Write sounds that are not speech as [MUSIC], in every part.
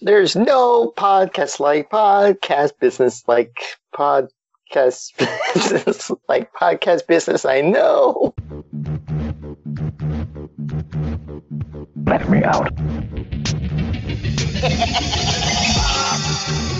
There's no podcast like podcast business like podcast [LAUGHS] business like podcast business. I know. Let me out. [LAUGHS]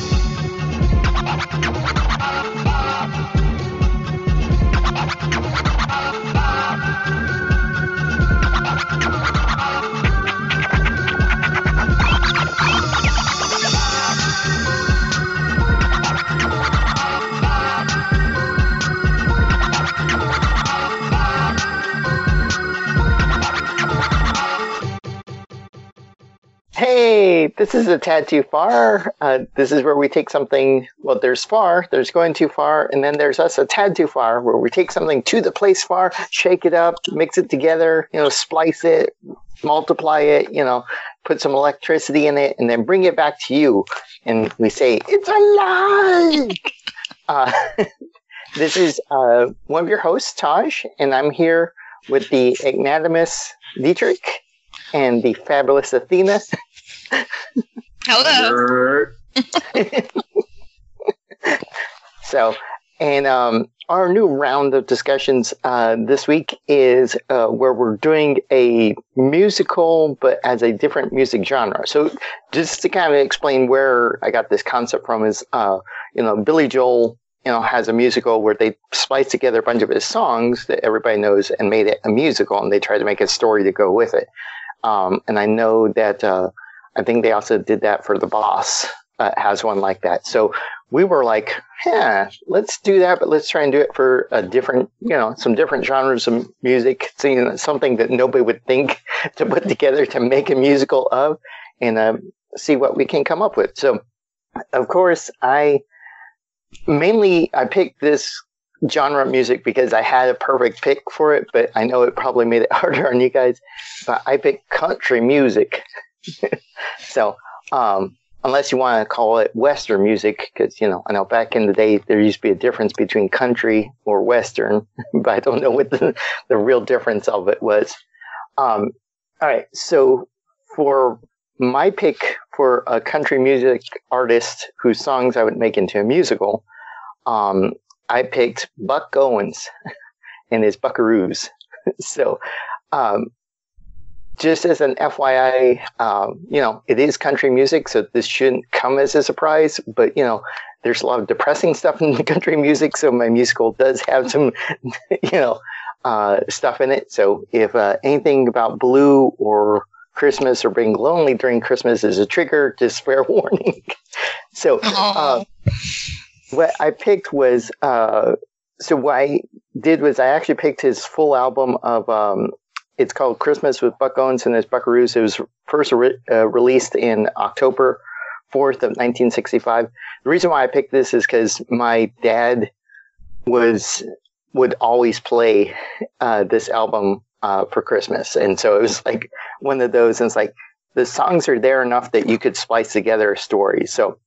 Hey, this is a tad too far. Uh, this is where we take something. Well, there's far, there's going too far, and then there's us a tad too far, where we take something to the place far, shake it up, mix it together, you know, splice it, multiply it, you know, put some electricity in it, and then bring it back to you. And we say it's alive. [LAUGHS] uh, [LAUGHS] this is uh, one of your hosts, Taj, and I'm here with the magnanimous Dietrich and the fabulous Athena. [LAUGHS] Hello. [LAUGHS] so, and um, our new round of discussions uh, this week is uh, where we're doing a musical, but as a different music genre. So, just to kind of explain where I got this concept from is, uh, you know, Billy Joel, you know, has a musical where they spliced together a bunch of his songs that everybody knows and made it a musical, and they tried to make a story to go with it. Um, and I know that uh, I think they also did that for the boss. Uh, has one like that. So we were like, yeah, let's do that, but let's try and do it for a different, you know, some different genres of music, so, you know, something that nobody would think [LAUGHS] to put together to make a musical of, and uh, see what we can come up with. So, of course, I mainly I picked this genre of music because I had a perfect pick for it, but I know it probably made it [LAUGHS] harder on you guys. But I picked country music. [LAUGHS] so, um, unless you want to call it Western music, because, you know, I know back in the day there used to be a difference between country or Western, [LAUGHS] but I don't know what the, the real difference of it was. Um, all right. So, for my pick for a country music artist whose songs I would make into a musical, um, I picked Buck Owens [LAUGHS] and his Buckaroos. so, um, just as an FYI, um, you know, it is country music, so this shouldn't come as a surprise. But you know, there's a lot of depressing stuff in the [LAUGHS] country music, so my musical does have some, [LAUGHS] you know, uh, stuff in it. So if uh, anything about blue or Christmas or being lonely during Christmas is a trigger, just fair [LAUGHS] warning. so. Uh, what I picked was uh, so what I did was I actually picked his full album of um, it's called Christmas with Buck Owens and his Buckaroos. It was first re- uh, released in October 4th of 1965. The reason why I picked this is because my dad was would always play uh, this album uh, for Christmas, and so it was [LAUGHS] like one of those. And it's like the songs are there enough that you could splice together a story. So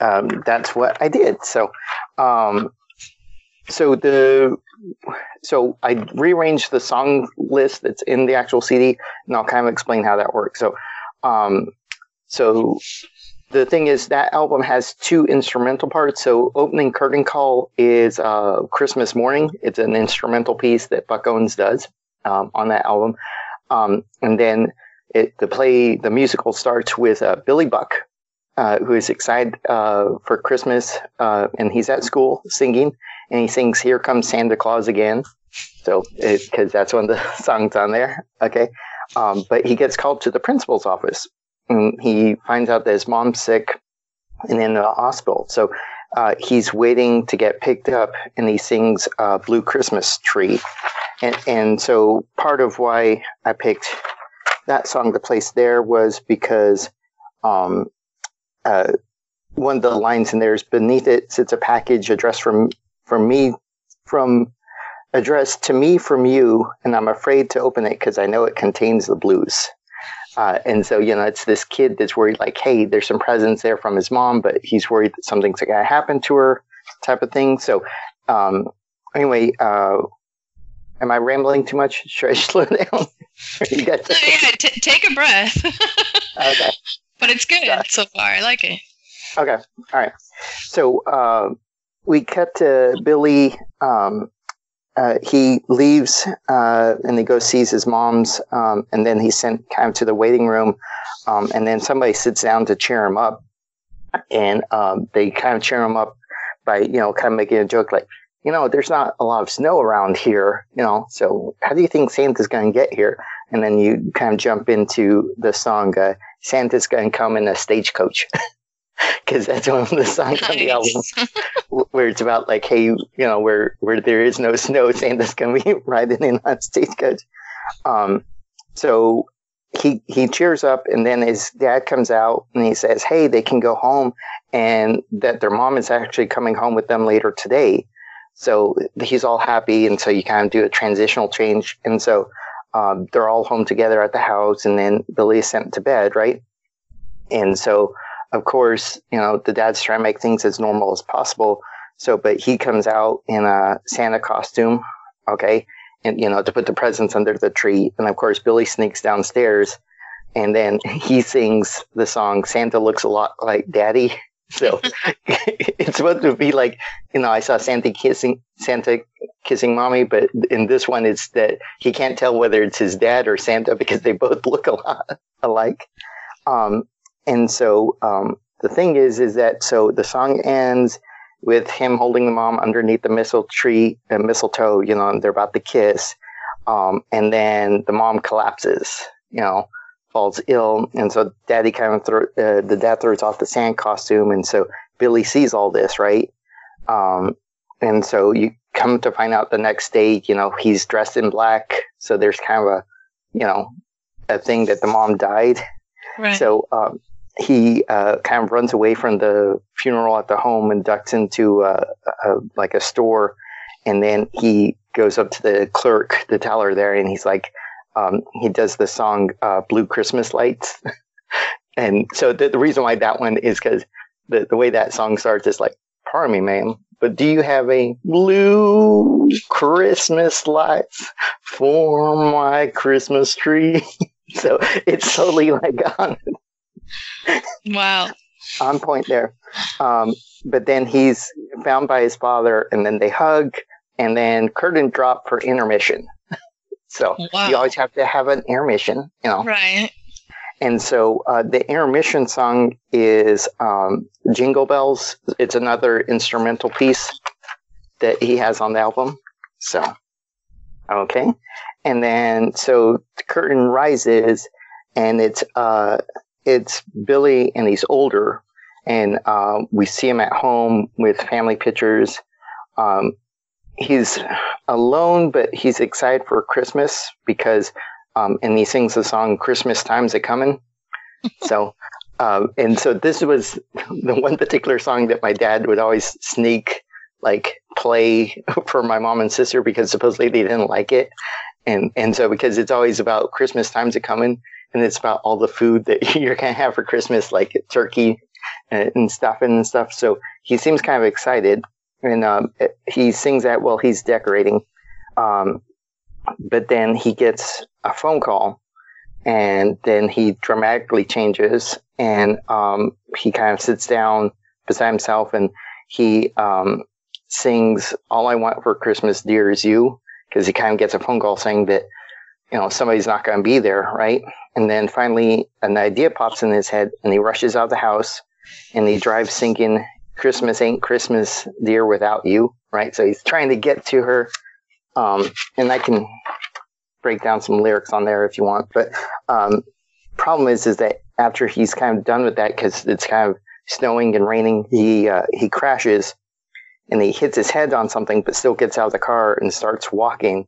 um, that's what I did. So, um, so the so I rearranged the song list that's in the actual CD, and I'll kind of explain how that works. So, um, so the thing is that album has two instrumental parts. So, opening curtain call is uh, Christmas morning. It's an instrumental piece that Buck Owens does um, on that album, um, and then it the play the musical starts with uh, Billy Buck uh, who is excited uh, for Christmas, uh, and he's at school singing, and he sings "Here Comes Santa Claus Again," so because that's one of the [LAUGHS] songs on there. Okay, um, but he gets called to the principal's office, and he finds out that his mom's sick and in the hospital. So uh, he's waiting to get picked up, and he sings uh, "Blue Christmas Tree," and and so part of why I picked that song to place there was because um, uh, one of the lines in there is beneath it sits a package addressed from from me from addressed to me from you, and I'm afraid to open it because I know it contains the blues. Uh, and so, you know, it's this kid that's worried, like, hey, there's some presents there from his mom, but he's worried that something's going to happen to her, type of thing. So, um, anyway, uh, am I rambling too much? [LAUGHS] Should I [LAUGHS] slow down? [LAUGHS] you got yeah, t- take a breath. okay. But it's good so far. I like it. Okay. All right. So uh, we cut to Billy. Um, uh, he leaves uh, and he goes sees his mom's, um, and then he's sent kind of to the waiting room, um, and then somebody sits down to cheer him up, and um, they kind of cheer him up by you know kind of making a joke like, you know, there's not a lot of snow around here, you know, so how do you think Santa's going to get here? And then you kind of jump into the song, uh, Santa's going to come in a stagecoach. [LAUGHS] because that's one of the songs nice. on the album where it's about like, hey, you know, where where there is no snow, [LAUGHS] Santa's gonna be [LAUGHS] riding in on stagecoach. Um, so he he cheers up, and then his dad comes out and he says, "Hey, they can go home, and that their mom is actually coming home with them later today." So he's all happy, and so you kind of do a transitional change, and so um, they're all home together at the house, and then Billy is sent to bed, right? And so of course, you know, the dad's trying to make things as normal as possible. So, but he comes out in a Santa costume, okay, and you know, to put the presents under the tree. And of course, Billy sneaks downstairs, and then [LAUGHS] he sings the song "Santa looks a lot like Daddy." So [LAUGHS] it's supposed to be like, you know, I saw Santa kissing Santa kissing mommy, but in this one, it's that he can't tell whether it's his dad or Santa because they both [LAUGHS] look a lot alike. Um, and so um, the thing is, is that so the song ends with him holding the mom underneath the mistletoe tree, uh, mistletoe. You know, and they're about to kiss, um, and then the mom collapses. You know, falls ill, and so Daddy kind of throw, uh, the dad throws off the sand costume, and so Billy sees all this, right? Um, and so you come to find out the next day, you know, he's dressed in black, so there's kind of a, you know, a thing that the mom died. Right. So um, he uh, kind of runs away from the funeral at the home and ducks into uh, a, like a store, and then he goes up to the clerk, the teller there, and he's like, um, he does the song uh, "Blue Christmas Lights," [LAUGHS] and so the, the, reason why that one is because the the way that song starts is like, "Pardon me, ma'am." But do you have a blue Christmas lights for my Christmas tree? [LAUGHS] so it's totally like on wow. On point there. Um, but then he's found by his father, and then they hug, and then curtain drop for intermission. So wow. you always have to have an intermission, you know. Right. And so uh, the intermission song is um, Jingle Bells. It's another instrumental piece that he has on the album. So, okay. And then, so the curtain rises, and it's uh, it's Billy and he's older, and uh, we see him at home with family pictures. Um, he's alone, but he's excited for Christmas because, um, and he sings the song "Christmas Time's a Coming." [LAUGHS] so, um, and so this was the one particular song that my dad would always sneak like play [LAUGHS] for my mom and sister because supposedly they didn't like it. And, and so because it's always about Christmas time's a coming, and it's about all the food that [LAUGHS] you're gonna have for Christmas, like turkey and, and stuff and stuff. So he seems kind of excited, and um, he sings that while he's decorating. Um, but then he gets a phone call, and then he dramatically changes, and um, he kind of sits down beside himself, and he um, sings "All I Want for Christmas, Dear, Is You," because he kind of gets a phone call saying that you know somebody's not going to be there, right? And then finally, an idea pops in his head, and he rushes out of the house, and he drives singing "Christmas Ain't Christmas, Dear, Without You." Right, so he's trying to get to her, um, and I can break down some lyrics on there if you want. But um, problem is, is that after he's kind of done with that, because it's kind of snowing and raining, he uh, he crashes, and he hits his head on something, but still gets out of the car and starts walking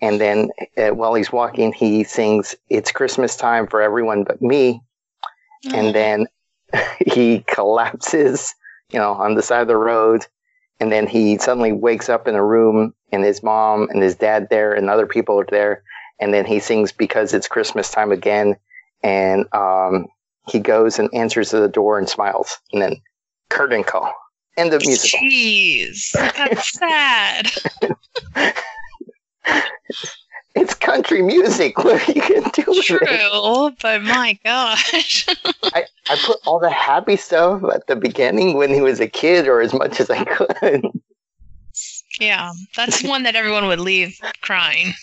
and then uh, while he's walking, he sings, It's Christmas time for everyone but me. Mm-hmm. And then [LAUGHS] he collapses, you know, on the side of the road. And then he suddenly wakes up in a room and his mom and his dad there and other people are there. And then he sings Because It's Christmas Time Again. And um, he goes and answers the door and smiles. And then curtain call. End of musical. Jeez, that's sad. [LAUGHS] it's country music. [LAUGHS] What are you gonna do with it? True, but my gosh. [LAUGHS] I, I put all the happy stuff at the beginning when he was a kid, or as much as I could. yeah, that's one that everyone would leave crying.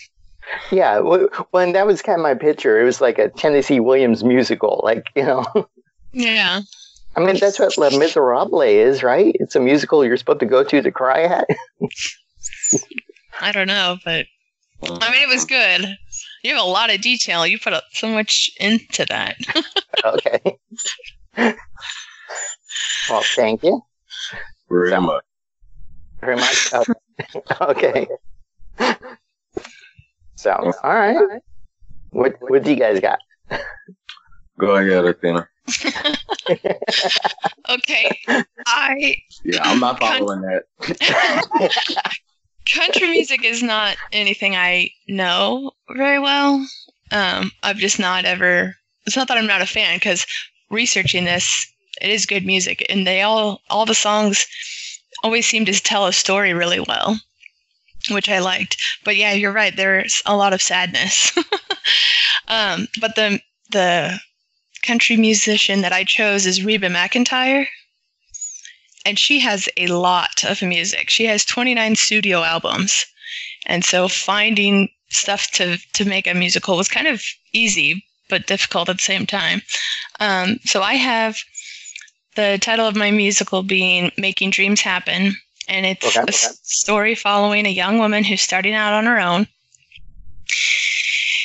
Yeah, w- when that was kind of my picture, it was like a Tennessee Williams musical. Like you know, Yeah. I mean that's what Les Miserables is, right? It's a musical you're supposed to go to to cry at. I don't know, but I mean, it was good. You have a lot of detail. You put so much into that. [LAUGHS] okay. well, thank you Very So- much. very much. Okay. Oh, [LAUGHS] okay. So, all right. What what do you guys got? Go ahead, Athena. [LAUGHS] okay. I Yeah, I'm not following that. Country music is not anything I know very well. Um, I've just not ever. It's not that I'm not a fan because researching this, it is good music, and they all all the songs always seem to tell a story really well, which I liked. But yeah, you're right. There's a lot of sadness. [LAUGHS] um, but the the country musician that I chose is Reba McEntire and she has a lot of music. She has 29 studio albums. And so finding stuff to, to make a musical was kind of easy, but difficult at the same time. Um, so I have the title of my musical being Making Dreams Happen. And it's Okay, a okay. s- story following a young woman who's starting out on her own.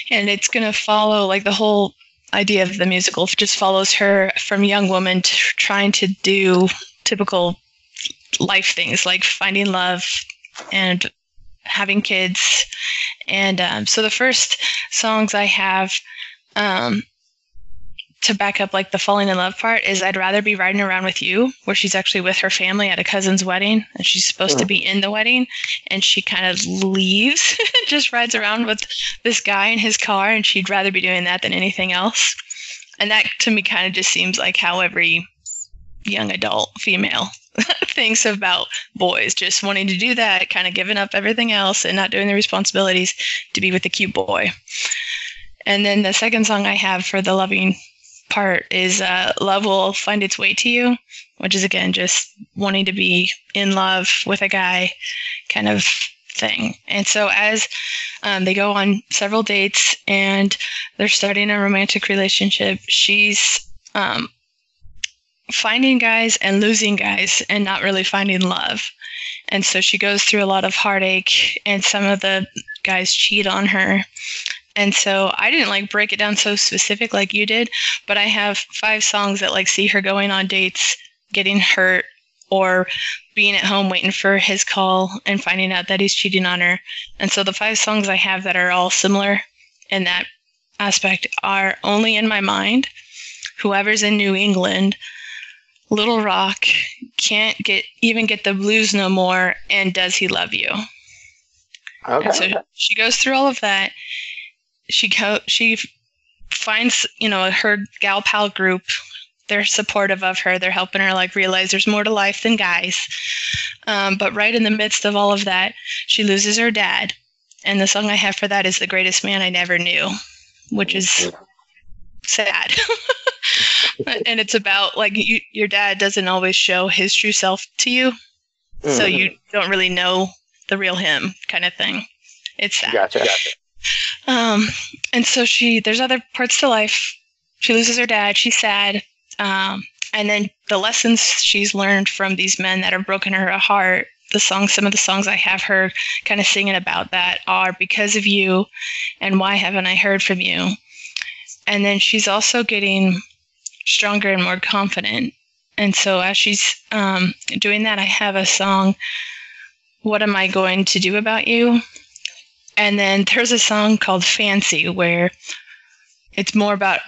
And it's going to follow like the whole idea of the musical just follows her from young woman to trying to do typical life things like finding love and having kids. And um, so the first songs I have um, to back up like the falling in love part is I'd rather be riding around with you, where she's actually with her family at a cousin's wedding and she's supposed to be in the wedding and she kind of leaves, [LAUGHS] just rides around with this guy in his car and she'd rather be doing that than anything else. And that to me kind of just seems like how every young adult female [LAUGHS] thinks about boys just wanting to do that, kind of giving up everything else and not doing the responsibilities to be with the cute boy. And then the second song I have for the loving part is uh, Love Will Find Its Way to You, which is again just wanting to be in love with a guy kind of thing. And so as um, they go on several dates and they're starting a romantic relationship, she's um, finding guys and losing guys and not really finding love. And so she goes through a lot of heartache, and some of the guys cheat on her. And so I didn't like break it down so specific like you did, but I have five songs that like see her going on dates, getting hurt, or being at home waiting for his call and finding out that he's cheating on her. And so the five songs I have that are all similar in that aspect are Only in My Mind, Whoever's in New England, Little Rock, Can't Get Even Get the Blues No More, and Does He Love You? Okay. And so she goes through all of that. She co- she finds you know her gal pal group. They're supportive of her. They're helping her like realize there's more to life than guys. Um, but right in the midst of all of that, she loses her dad. And the song I have for that is "The Greatest Man I Never Knew," which is sad. [LAUGHS] [LAUGHS] and it's about like you, your dad doesn't always show his true self to you, so Mhm. you don't really know the real him, kind of thing. It's sad. Gotcha. Um, and so she, there's other parts to life. She loses her dad. She's sad. Um, and then the lessons she's learned from these men that have broken her heart. The songs, some of the songs I have her kind of singing about that are because of you, and why haven't I heard from you? And then she's also getting stronger and more confident. And so as she's um, doing that, I have a song, "What Am I Going to Do About You?" And then there's a song called Fancy where it's more about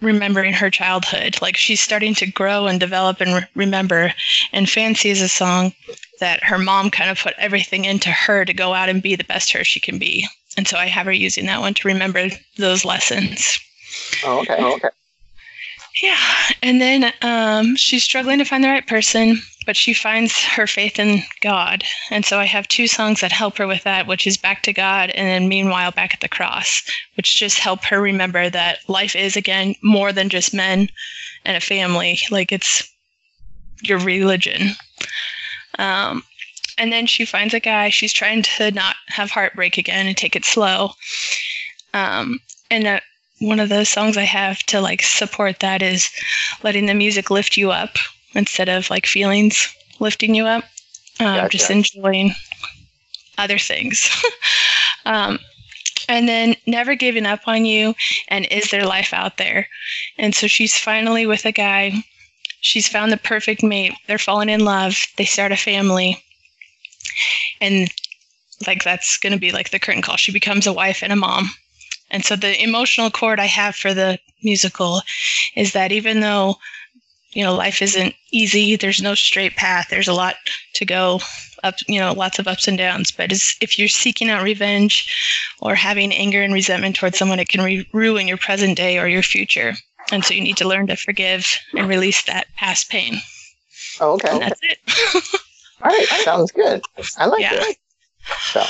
remembering her childhood. Like she's starting to grow and develop and re- remember. And Fancy is a song that her mom kind of put everything into her to go out and be the best her she can be. And so I have her using that one to remember those lessons. Oh, okay. okay. Yeah. And then um, she's struggling to find the right person. but she finds her faith in God. And so I have two songs that help her with that, which is Back to God and then Meanwhile Back at the Cross, which just help her remember that life is, again, more than just men and a family. Like it's your religion. Um, and then she finds a guy. She's trying to not have heartbreak again and take it slow. Um, and uh, one of those songs I have to like support that is letting the music lift you up instead of like feelings lifting you up. Um, Gotcha. Just enjoying other things. [LAUGHS] um, and then never giving up on you and is there life out there? And so she's finally with a guy. She's found the perfect mate. They're falling in love. They start a family. And like that's going to be like the curtain call. She becomes a wife and a mom. And so the emotional cord I have for the musical is that even though you know life isn't easy, there's no straight path. There's a lot to go up, you know, lots of ups and downs. But if you're seeking out revenge or having anger and resentment towards someone, it can re- ruin your present day or your future. And so you need to learn to forgive and release that past pain. Oh, okay. And that's it. All right. Sounds good. I like Yeah. it. So,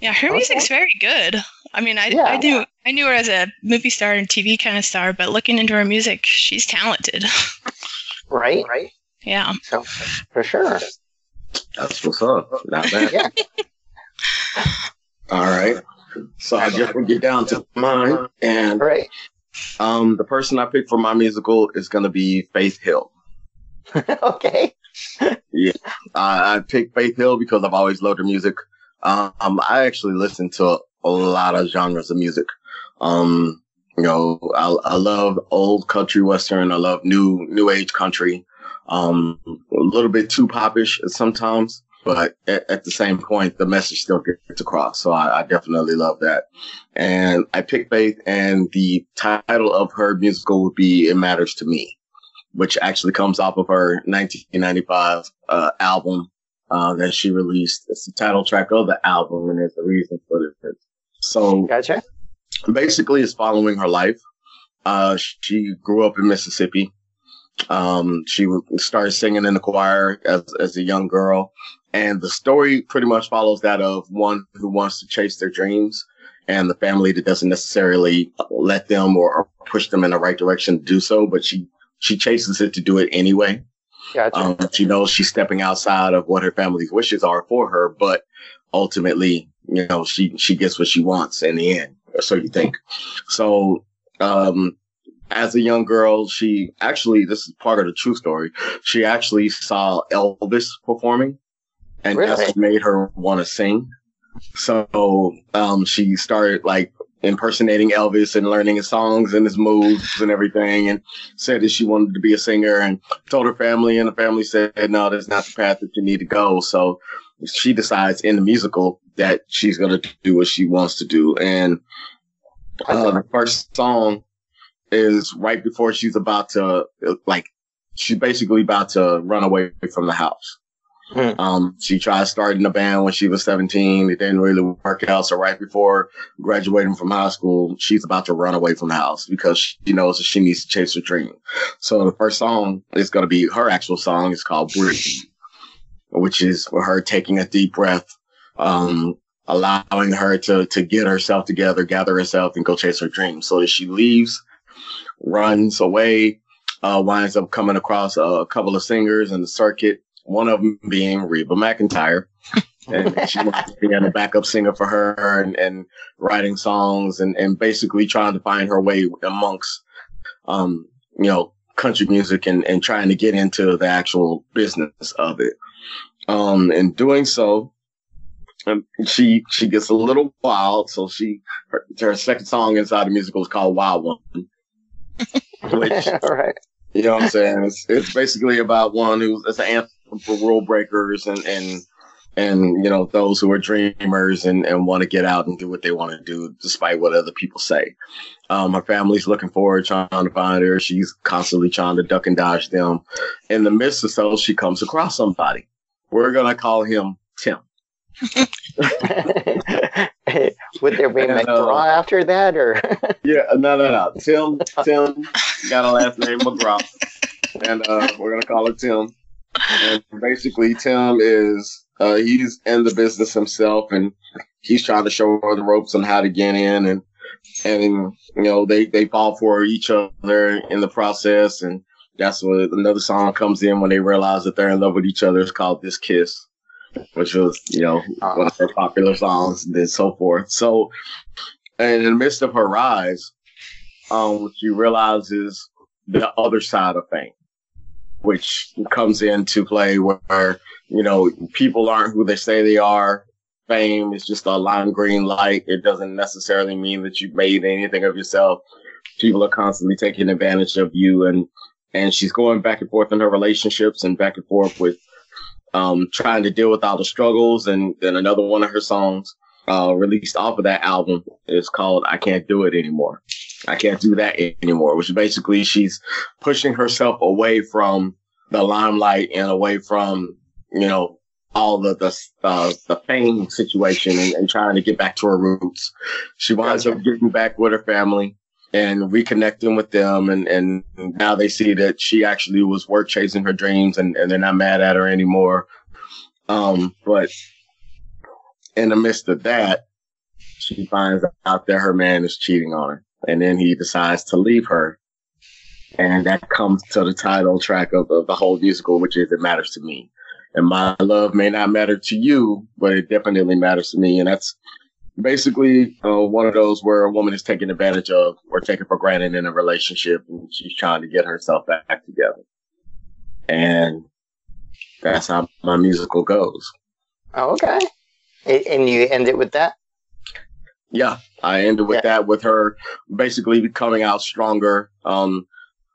Yeah, her Okay. music's very good. I mean, I, Yeah. I knew I knew her as a movie star and TV kind of star, but looking into her music, she's talented. right. [LAUGHS] Right. yeah. So, for sure. That's what's up. Not bad. Yeah. [LAUGHS] All right. So I just will get down to mine, and right. um, the person I picked for my musical is going to be Faith Hill. [LAUGHS] okay. Uh, I picked Faith Hill because I've always loved her music. Um, I actually listen to a lot of genres of music. Um, you know, I, I love old country western. I love new new age country. Um, a little bit too popish sometimes, but at, at the same point, the message still gets across. So I, I definitely love that. And I picked Faith, and the title of her musical would be "It Matters to Me." which actually comes off of her 1995 uh, album uh, that she released. It's the title track of the album, and there's a reason for it. So Gotcha. basically, it's following her life. Uh, she grew up in Mississippi. Um, she started singing in the choir as as a young girl, and the story pretty much follows that of one who wants to chase their dreams, and the family that doesn't necessarily let them or, or push them in the right direction to do so, but she she chases it to do it anyway. Gotcha. Um, she knows she's stepping outside of what her family's wishes are for her, but ultimately, you know, she, she gets what she wants in the end. Or so you think. So, um, as a young girl, she actually, this is part of the true story. She actually saw Elvis performing and Really? that's what made her want to sing. So, um, she started like impersonating Elvis and learning his songs and his moves and everything and said that she wanted to be a singer and told her family and the family said, no, that's not the path that you need to go. So she decides in the musical that she's going to do what she wants to do. And uh, the first song is right before she's about to, like, she's basically about to run away from the house. Hmm. Um, she tried starting a band when she was 17. It didn't really work out. So right before graduating from high school, she's about to run away from the house because she knows that she needs to chase her dream. So the first song is going to be her actual song. It's called Breathe, which is for her taking a deep breath, um, allowing her to, to get herself together, gather herself and go chase her dream. So as she leaves, runs away, uh, winds up coming across a couple of singers in the circuit, one of them being Reba McEntire. [LAUGHS] and she wants to be a backup singer for her and, and writing songs and, and basically trying to find her way amongst, um, you know, country music and, and trying to get into the actual business of it. Um, in doing so, um, she, she gets a little wild. So she, her, her second song inside the musical is called Wild One. [LAUGHS] Which right. you know what I'm saying? It's, it's basically about one who's it's an anthem for rule breakers and and and you know those who are dreamers and and want to get out and do what they want to do despite what other people say. Um, her family's looking forward, trying to find her. She's constantly trying to duck and dodge them. In the midst of so, she comes across somebody. We're gonna call him Tim. [LAUGHS] Would there be a uh, McGraw after that, or [LAUGHS] Yeah, no, no, no. Tim, Tim got a last name McGraw, and uh, we're gonna call her Tim. And basically Tim is uh, he's in the business himself, and he's trying to show her the ropes on how to get in, and and you know they they fall for each other in the process, and that's when another song comes in when they realize that they're in love with each other. It's called "This Kiss," which was you know one of her popular songs, and so forth. So, and in the midst of her rise, um, she realizes the other side of fame, which comes into play where you know people aren't who they say they are. Fame is just a lime green light. It doesn't necessarily mean that you've made anything of yourself. People are constantly taking advantage of you and and she's going back and forth in her relationships and back and forth with um, trying to deal with all the struggles. And then another one of her songs uh, released off of that album is called "I Can't Do It Anymore." I can't do that anymore, which basically she's pushing herself away from the limelight and away from you know all the the uh, the fame situation and, and, trying to get back to her roots. She winds up getting back with her family and reconnecting with them. And, and now they see that she actually was work chasing her dreams and, and they're not mad at her anymore. Um, but in the midst of that, she finds out that her man is cheating on her. And then he decides to leave her. And that comes to the title track of, of the whole musical, which is It Matters to Me. And my love may not matter to you, but it definitely matters to me. And that's basically uh, one of those where a woman is taken advantage of or taken for granted in a relationship and she's trying to get herself back together. And that's how my musical goes. Oh, okay. And you end it with that? Yeah, I ended with yeah. that with her basically coming out stronger. Um,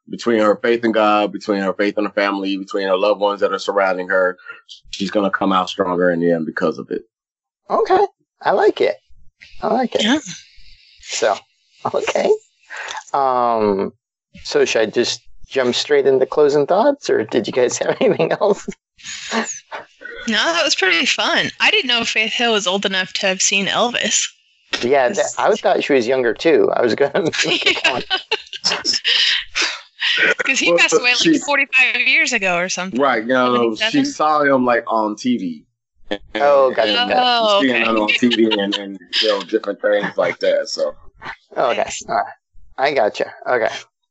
between her faith in God, between her faith in her family, between her loved ones that are surrounding her, she's gonna come out stronger in the end because of it. Okay, I like it. I like it. Yeah. So, okay. Um, so should I just jump straight into closing thoughts, or did you guys [LAUGHS] have anything else? No, that was pretty fun. I didn't know Faith Hill was old enough to have seen Elvis. Yeah, that, I thought she was younger too. I was going to. Because he passed away like she, 45 years ago or something. Right. You know, she saw him like on TV. Oh, gotcha. Oh, gotcha. Seeing okay. on TV and, and you know different things like that. So. Oh, okay. All right. I gotcha. Okay.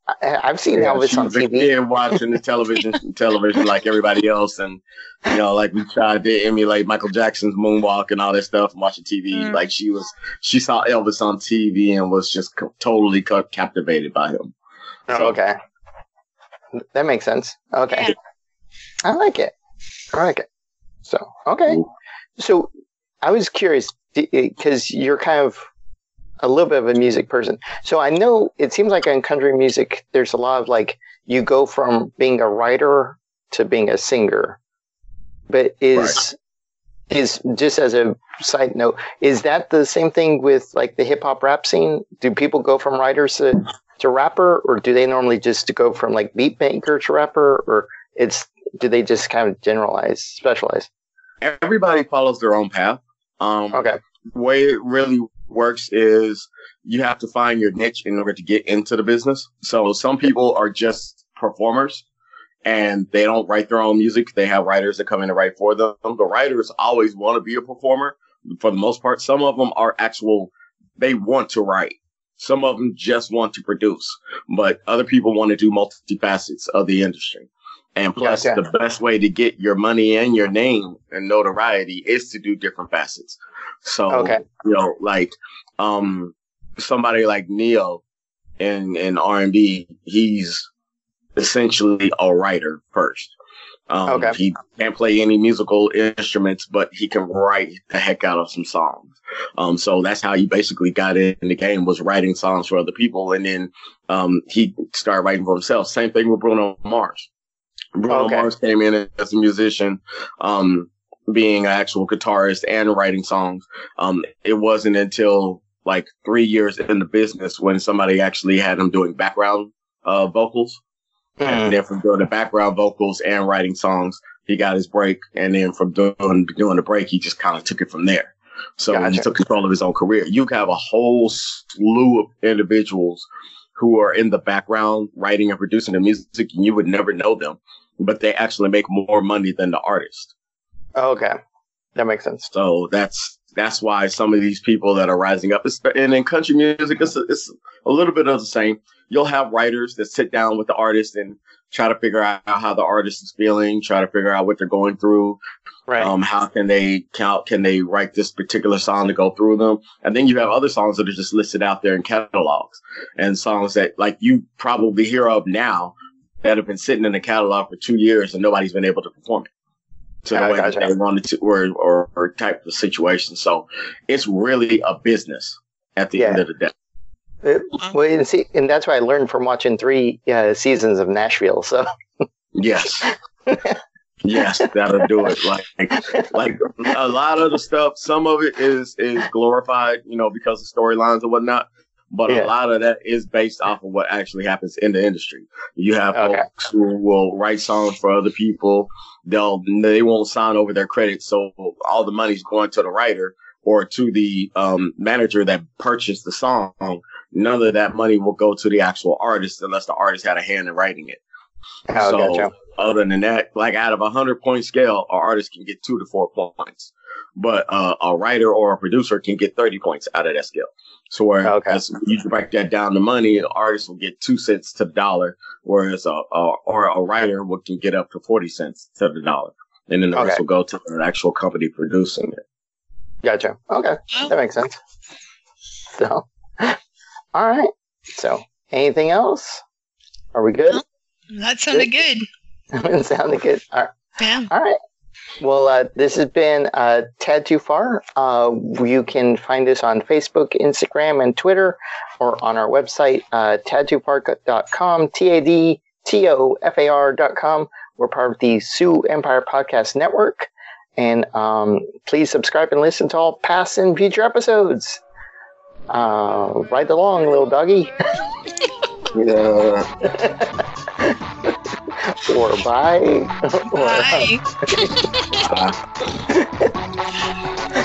I, have seen yeah, Elvis on TV. And watching the television, [LAUGHS] television like everybody else, and you know, like we tried to emulate Michael Jackson's moonwalk and all that stuff, and watching TV. Mm. Like she was, she saw Elvis on TV and was just co- totally ca- captivated by him. Oh, so, okay, that makes sense. Okay, yeah. I like it. I like it. So, okay. So I was curious because you're kind of a little bit of a music person. So I know it seems like in country music, there's a lot of like you go from being a writer to being a singer. But is right. is just as a side note, is that the same thing with like the hip hop rap scene? Do people go from writers to, to rapper, or do they normally just go from like beat maker to rapper, or it's do they just kind of generalize, specialize? Everybody follows their own path. Um, okay. Way it really works is you have to find your niche in order to get into the business. So some people are just performers and they don't write their own music. They have writers that come in to write for them. The writers always want to be a performer for the most part. Some of them are actual, they want to write. Some of them just want to produce, but other people want to do multifacets of the industry. And plus, yeah, the best way to get your money and your name and notoriety is to do different facets. So, okay. you know, like, um, somebody like Ne-Yo in, in R&B, he's essentially a writer first. Um, okay. He can't play any musical instruments, but he can write the heck out of some songs. Um, so that's how he basically got in the game was writing songs for other people. And then, um, he started writing for himself. Same thing with Bruno Mars. Bruno okay. Mars came in as a musician, um, being an actual guitarist and writing songs. Um, it wasn't until like three years in the business when somebody actually had him doing background uh, vocals. Mm. And then from doing the background vocals and writing songs, he got his break. And then from doing doing the break, he just kind of took it from there. So gotcha. he took control of his own career. You have a whole slew of individuals who are in the background writing and producing the music, and you would never know them but they actually make more money than the artist. Oh, okay, that makes sense. So that's that's why some of these people that are rising up, and in country music, it's a, it's a little bit of the same. You'll have writers that sit down with the artist and try to figure out how the artist is feeling, try to figure out what they're going through. Right. Um, how can they count? Can they write this particular song to go through them? And then you have other songs that are just listed out there in catalogs and songs that like you probably hear of now that have been sitting in the catalog for two years and nobody's been able to perform it to the Oh, way that they wanted to or, or, or type of situation. So it's really a business at the end of the day. It- well, and see, and that's what I learned from watching three uh, seasons of Nashville. So Yes. yes, that'll do it. Like, like a lot of the stuff, some of it is is glorified, you know, because of storylines and whatnot. But Yeah. a lot of that is based off of what actually happens in the industry. You have Okay. folks who will write songs for other people. They'll they won't sign over their credits, so all the money's going to the writer or to the um, manager that purchased the song. None of that money will go to the actual artist unless the artist had a hand in writing it. oh, so gotcha. other than that, like out of a hundred point scale, an artist can get two to four points, but uh, a writer or a producer can get thirty points out of that scale. So whereas Okay. you break that down to money, an artist will get two cents to the dollar, whereas a, a or a writer will can get up to forty cents to the dollar, and then the rest will go to the actual company producing it. Gotcha. Okay, that makes sense. So, [LAUGHS] all right. So, anything else? Are we good? That sounded good. it [LAUGHS] sounded good. All right. Yeah. All right. Well, uh, this has been uh, Tad Too Far. Uh, you can find us on Facebook, Instagram, and Twitter, or on our website, uh, tadtoofar.com, T A D T O F A R.com. We're part of the Sioux Empire Podcast Network. And um, please subscribe and listen to all past and future episodes. Uh, ride along, little doggy. [LAUGHS] Yeah. [LAUGHS] or bye. [LAUGHS] or, Bye. [LAUGHS] [LAUGHS]